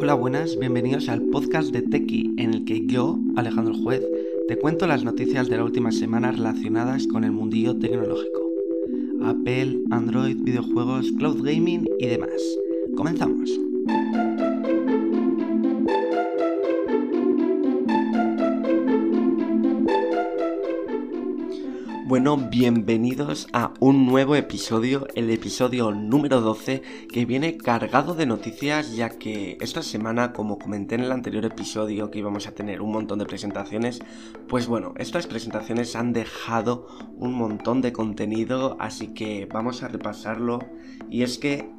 Hola, buenas, bienvenidos al podcast de Tequi, en el que yo, Alejandro Juez, te cuento las noticias de la última semana relacionadas con el mundillo tecnológico. Apple, Android, videojuegos, cloud gaming y demás. Comenzamos. Bueno, bienvenidos a un nuevo episodio, el episodio número 12, que viene cargado de noticias ya que esta semana, como comenté en el anterior episodio que íbamos a tener un montón de presentaciones, pues bueno, estas presentaciones han dejado un montón de contenido, así que vamos a repasarlo. Y es que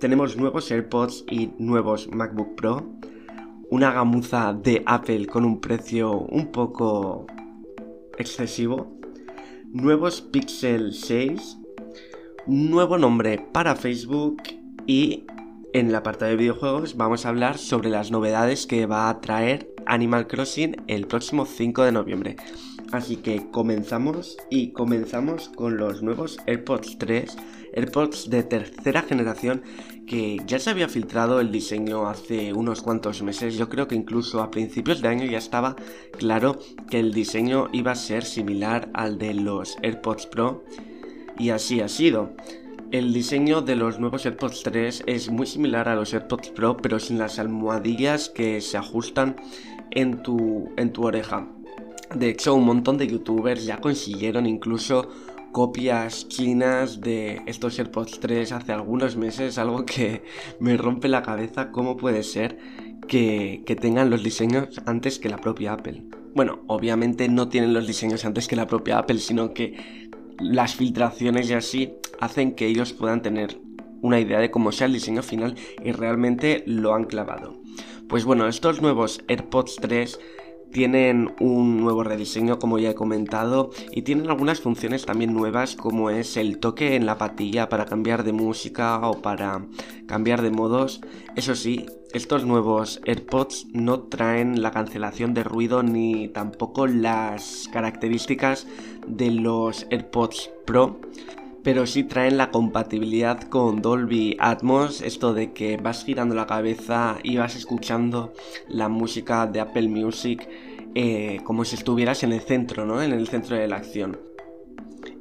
tenemos nuevos AirPods y nuevos MacBook Pro, una gamuza de Apple con un precio un poco excesivo nuevos Pixel 6, nuevo nombre para Facebook y en la parte de videojuegos vamos a hablar sobre las novedades que va a traer Animal Crossing el próximo 5 de noviembre. Así que comenzamos y comenzamos con los nuevos AirPods 3, AirPods de tercera generación que ya se había filtrado el diseño hace unos cuantos meses. Yo creo que incluso a principios de año ya estaba claro que el diseño iba a ser similar al de los AirPods Pro y así ha sido. El diseño de los nuevos AirPods 3 es muy similar a los AirPods Pro, pero sin las almohadillas que se ajustan en tu, en tu oreja. De hecho, un montón de youtubers ya consiguieron incluso copias chinas de estos AirPods 3 hace algunos meses, algo que me rompe la cabeza cómo puede ser que, que, tengan los diseños antes que la propia Apple. Bueno, obviamente no tienen los diseños antes que la propia Apple, sino que las filtraciones y así hacen que ellos puedan tener una idea de cómo sea el diseño final y realmente lo han clavado. Pues bueno, estos nuevos AirPods 3 tienen un nuevo rediseño como ya he comentado y tienen algunas funciones también nuevas como es el toque en la patilla para cambiar de música o para cambiar de modos. Eso sí, estos nuevos AirPods no traen la cancelación de ruido ni tampoco las características de los AirPods Pro pero sí traen la compatibilidad con Dolby Atmos, esto de que vas girando la cabeza y vas escuchando la música de Apple Music eh, como si estuvieras en el centro, ¿no? En el centro de la acción.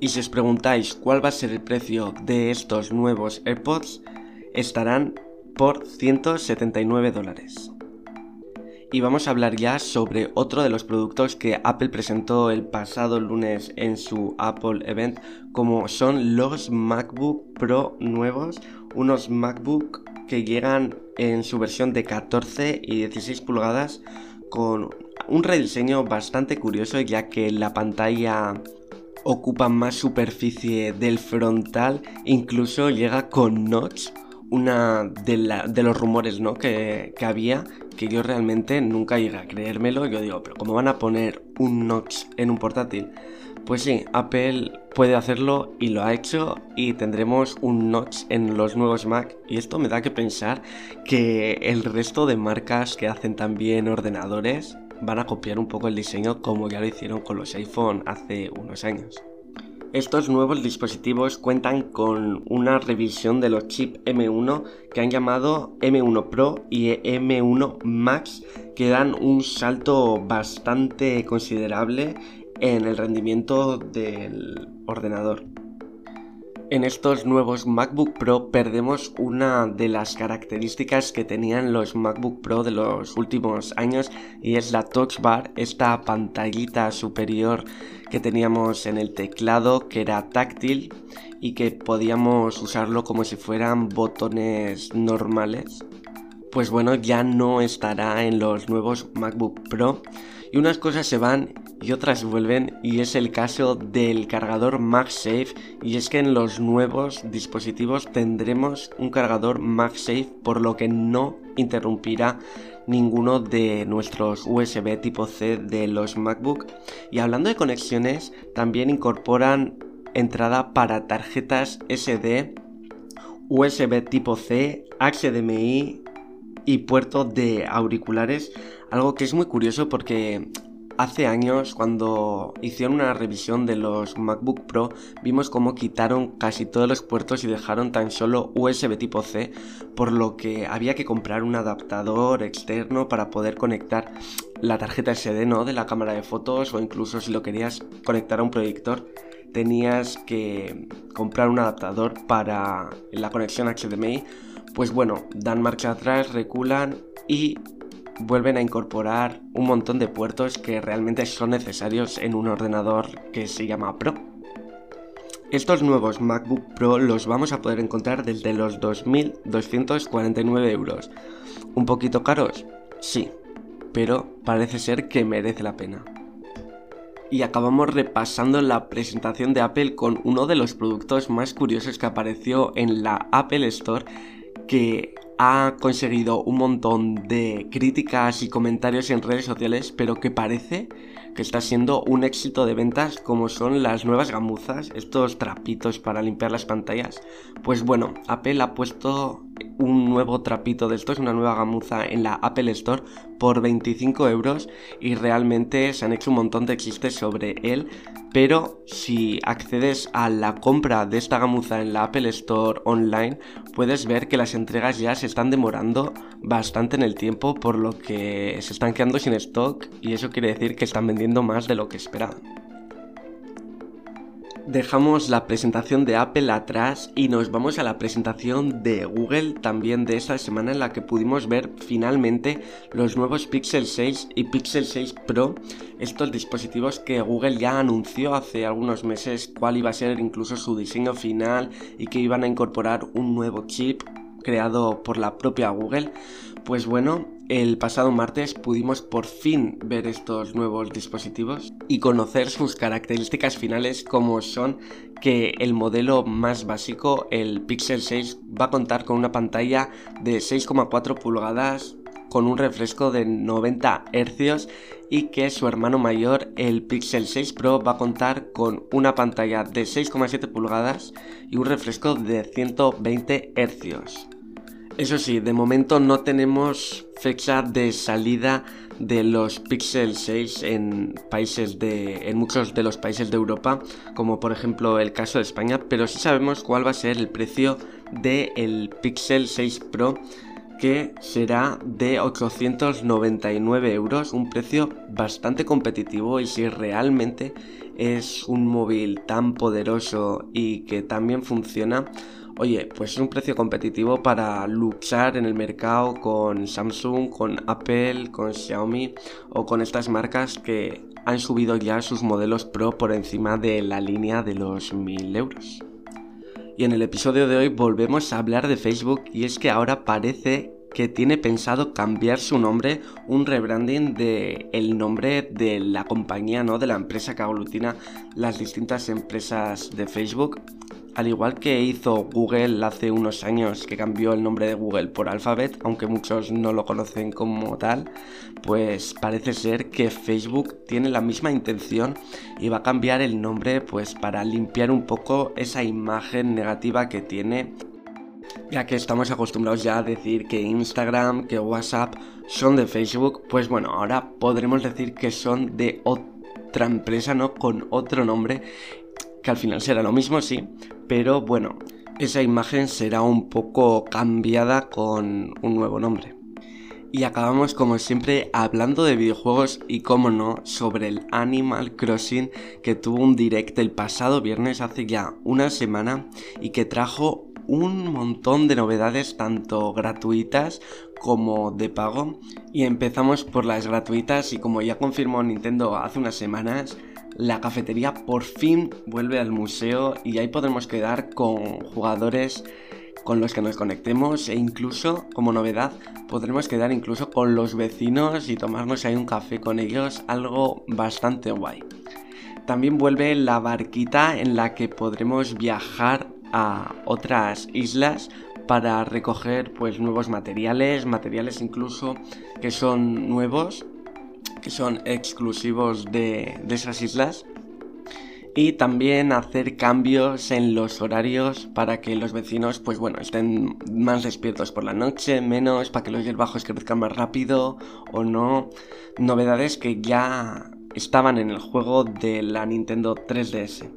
Y si os preguntáis cuál va a ser el precio de estos nuevos AirPods, estarán por 179 dólares. Y vamos a hablar ya sobre otro de los productos que Apple presentó el pasado lunes en su Apple Event, como son los MacBook Pro nuevos, unos MacBook que llegan en su versión de 14 y 16 pulgadas con un rediseño bastante curioso ya que la pantalla ocupa más superficie del frontal, incluso llega con notch una de, los rumores ¿no? que, que, había que yo realmente nunca llegué a creérmelo. Yo digo, pero ¿cómo van a poner un notch en un portátil? Pues sí, Apple puede hacerlo y lo ha hecho y tendremos un notch en los nuevos Mac y esto me da que pensar que el resto de marcas que hacen también ordenadores van a copiar un poco el diseño como ya lo hicieron con los iPhone hace unos años. Estos nuevos dispositivos cuentan con una revisión de los chips M1 que han llamado M1 Pro y M1 Max que dan un salto bastante considerable en el rendimiento del ordenador. En estos nuevos MacBook Pro perdemos una de las características que tenían los MacBook Pro de los últimos años y es la Touch Bar, esta pantallita superior que teníamos en el teclado que era táctil y que podíamos usarlo como si fueran botones normales. Pues bueno, ya no estará en los nuevos MacBook Pro y unas cosas se van y otras vuelven y es el caso del cargador MagSafe. Y es que en los nuevos dispositivos tendremos un cargador MagSafe por lo que no interrumpirá ninguno de nuestros USB tipo C de los MacBook. Y hablando de conexiones también incorporan entrada para tarjetas SD USB tipo C, HDMI y puerto de auriculares, algo que es muy curioso porque hace años cuando hicieron una revisión de los MacBook Pro vimos cómo quitaron casi todos los puertos y dejaron tan solo USB tipo C, por lo que había que comprar un adaptador externo para poder conectar la tarjeta SD ¿no? de la cámara de fotos o incluso si lo querías conectar a un proyector tenías que comprar un adaptador para la conexión HDMI. Pues bueno, dan marcha atrás, reculan y vuelven a incorporar un montón de puertos que realmente son necesarios en un ordenador que se llama Pro. Estos nuevos MacBook Pro los vamos a poder encontrar desde los 2.249 euros. ¿Un poquito caros? Sí, pero parece ser que merece la pena. Y acabamos repasando la presentación de Apple con uno de los productos más curiosos que apareció en la Apple Store que ha conseguido un montón de críticas y comentarios en redes sociales, pero que parece que está siendo un éxito de ventas como son las nuevas gamuzas, estos trapitos para limpiar las pantallas. Pues bueno, Apple ha puesto un nuevo trapito de estos, una nueva gamuza en la Apple Store por 25 euros y realmente se han hecho un montón de chistes sobre él. Pero si accedes a la compra de esta gamuza en la Apple Store online, puedes ver que las entregas ya se están demorando bastante en el tiempo, por lo que se están quedando sin stock y eso quiere decir que están vendiendo más de lo que esperaban dejamos la presentación de Apple atrás y nos vamos a la presentación de Google también de esta semana en la que pudimos ver finalmente los nuevos Pixel 6 y Pixel 6 Pro, estos dispositivos que Google ya anunció hace algunos meses cuál iba a ser incluso su diseño final y que iban a incorporar un nuevo chip creado por la propia Google. Pues bueno, el pasado martes pudimos por fin ver estos nuevos dispositivos y conocer sus características finales como son que el modelo más básico, el Pixel 6, va a contar con una pantalla de 6,4 pulgadas con un refresco de 90 Hz y que su hermano mayor, el Pixel 6 Pro, va a contar con una pantalla de 6,7 pulgadas y un refresco de 120 Hz. Eso sí, de momento no tenemos fecha de salida de los Pixel 6 en países de en muchos de los países de Europa, como por ejemplo el caso de España, pero sí sabemos cuál va a ser el precio del Pixel 6 Pro que será de 899 euros, un precio bastante competitivo y si realmente es un móvil tan poderoso y que también funciona, Oye, pues es un precio competitivo para luchar en el mercado con Samsung, con Apple, con Xiaomi o con estas marcas que han subido ya sus modelos Pro por encima de la línea de los 1000 euros. Y en el episodio de hoy volvemos a hablar de Facebook y es que ahora parece que tiene pensado cambiar su nombre, un rebranding de el nombre de la compañía, ¿no? De la empresa que aglutina las distintas empresas de Facebook al igual que hizo Google hace unos años que cambió el nombre de Google por Alphabet, aunque muchos no lo conocen como tal, pues parece ser que Facebook tiene la misma intención y va a cambiar el nombre pues para limpiar un poco esa imagen negativa que tiene ya que estamos acostumbrados ya a decir que Instagram, que WhatsApp son de Facebook, pues bueno, ahora podremos decir que son de otra empresa, ¿no? Con otro nombre que al final será lo mismo, sí, pero bueno, esa imagen será un poco cambiada con un nuevo nombre. Y acabamos como siempre hablando de videojuegos y como no sobre el Animal Crossing que tuvo un direct el pasado viernes hace ya una semana y que trajo un montón de novedades tanto gratuitas como de pago y empezamos por las gratuitas y como ya confirmó Nintendo hace unas semanas la cafetería por fin vuelve al museo y ahí podremos quedar con jugadores con los que nos conectemos e incluso, como novedad, podremos quedar incluso con los vecinos y tomarnos ahí un café con ellos, algo bastante guay. También vuelve la barquita en la que podremos viajar a otras islas para recoger pues nuevos materiales, materiales incluso que son nuevos que son exclusivos de, esas islas y también hacer cambios en los horarios para que los vecinos pues bueno estén más despiertos por la noche, menos para que los bajos crezcan más rápido o no, novedades que ya estaban en el juego de la Nintendo 3DS.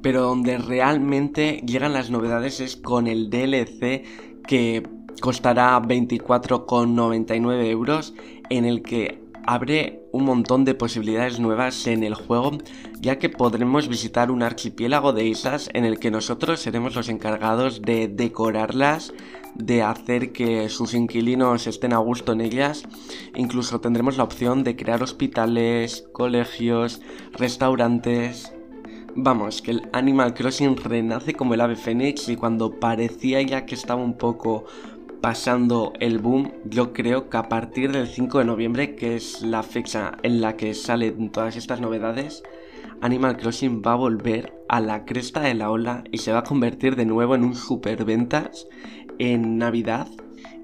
Pero donde realmente llegan las novedades es con el DLC que costará 24,99 euros en el que abre un montón de posibilidades nuevas en el juego, ya que podremos visitar un archipiélago de islas en el que nosotros seremos los encargados de decorarlas, de hacer que sus inquilinos estén a gusto en ellas. Incluso tendremos la opción de crear hospitales, colegios, restaurantes. Vamos, que el Animal Crossing renace como el ave fénix y cuando parecía ya que estaba un poco pasando el boom, yo creo que a partir del 5 de noviembre, que es la fecha en la que salen todas estas novedades, Animal Crossing va a volver a la cresta de la ola y se va a convertir de nuevo en un superventas en Navidad.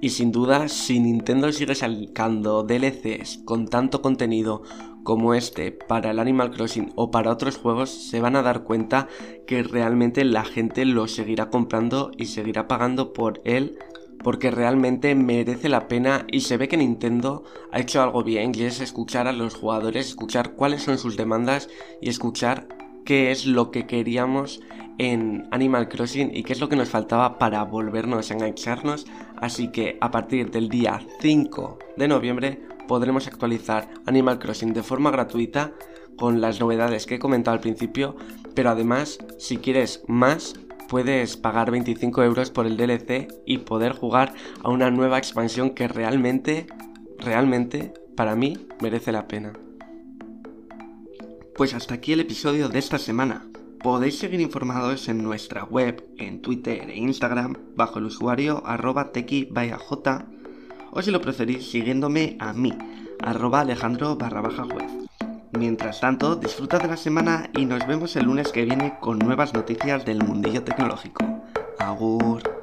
Y sin duda, si Nintendo sigue sacando DLCs con tanto contenido como este para el Animal Crossing o para otros juegos, se van a dar cuenta que realmente la gente lo seguirá comprando y seguirá pagando por él porque realmente merece la pena y se ve que Nintendo ha hecho algo bien y es escuchar a los jugadores, escuchar cuáles son sus demandas y escuchar qué es lo que queríamos en Animal Crossing y qué es lo que nos faltaba para volvernos a engancharnos. Así que a partir del día 5 de noviembre podremos actualizar Animal Crossing de forma gratuita con las novedades que he comentado al principio, pero además si quieres más puedes pagar 25 euros por el DLC y poder jugar a una nueva expansión que realmente, realmente, para mí, merece la pena. Pues hasta aquí el episodio de esta semana. Podéis seguir informados en nuestra web, en Twitter e Instagram, bajo el usuario arroba tequi_j o si lo preferís siguiéndome a mí, arroba alejandro barra baja juez. Mientras tanto, disfruta de la semana y nos vemos el lunes que viene con nuevas noticias del mundillo tecnológico. Agur.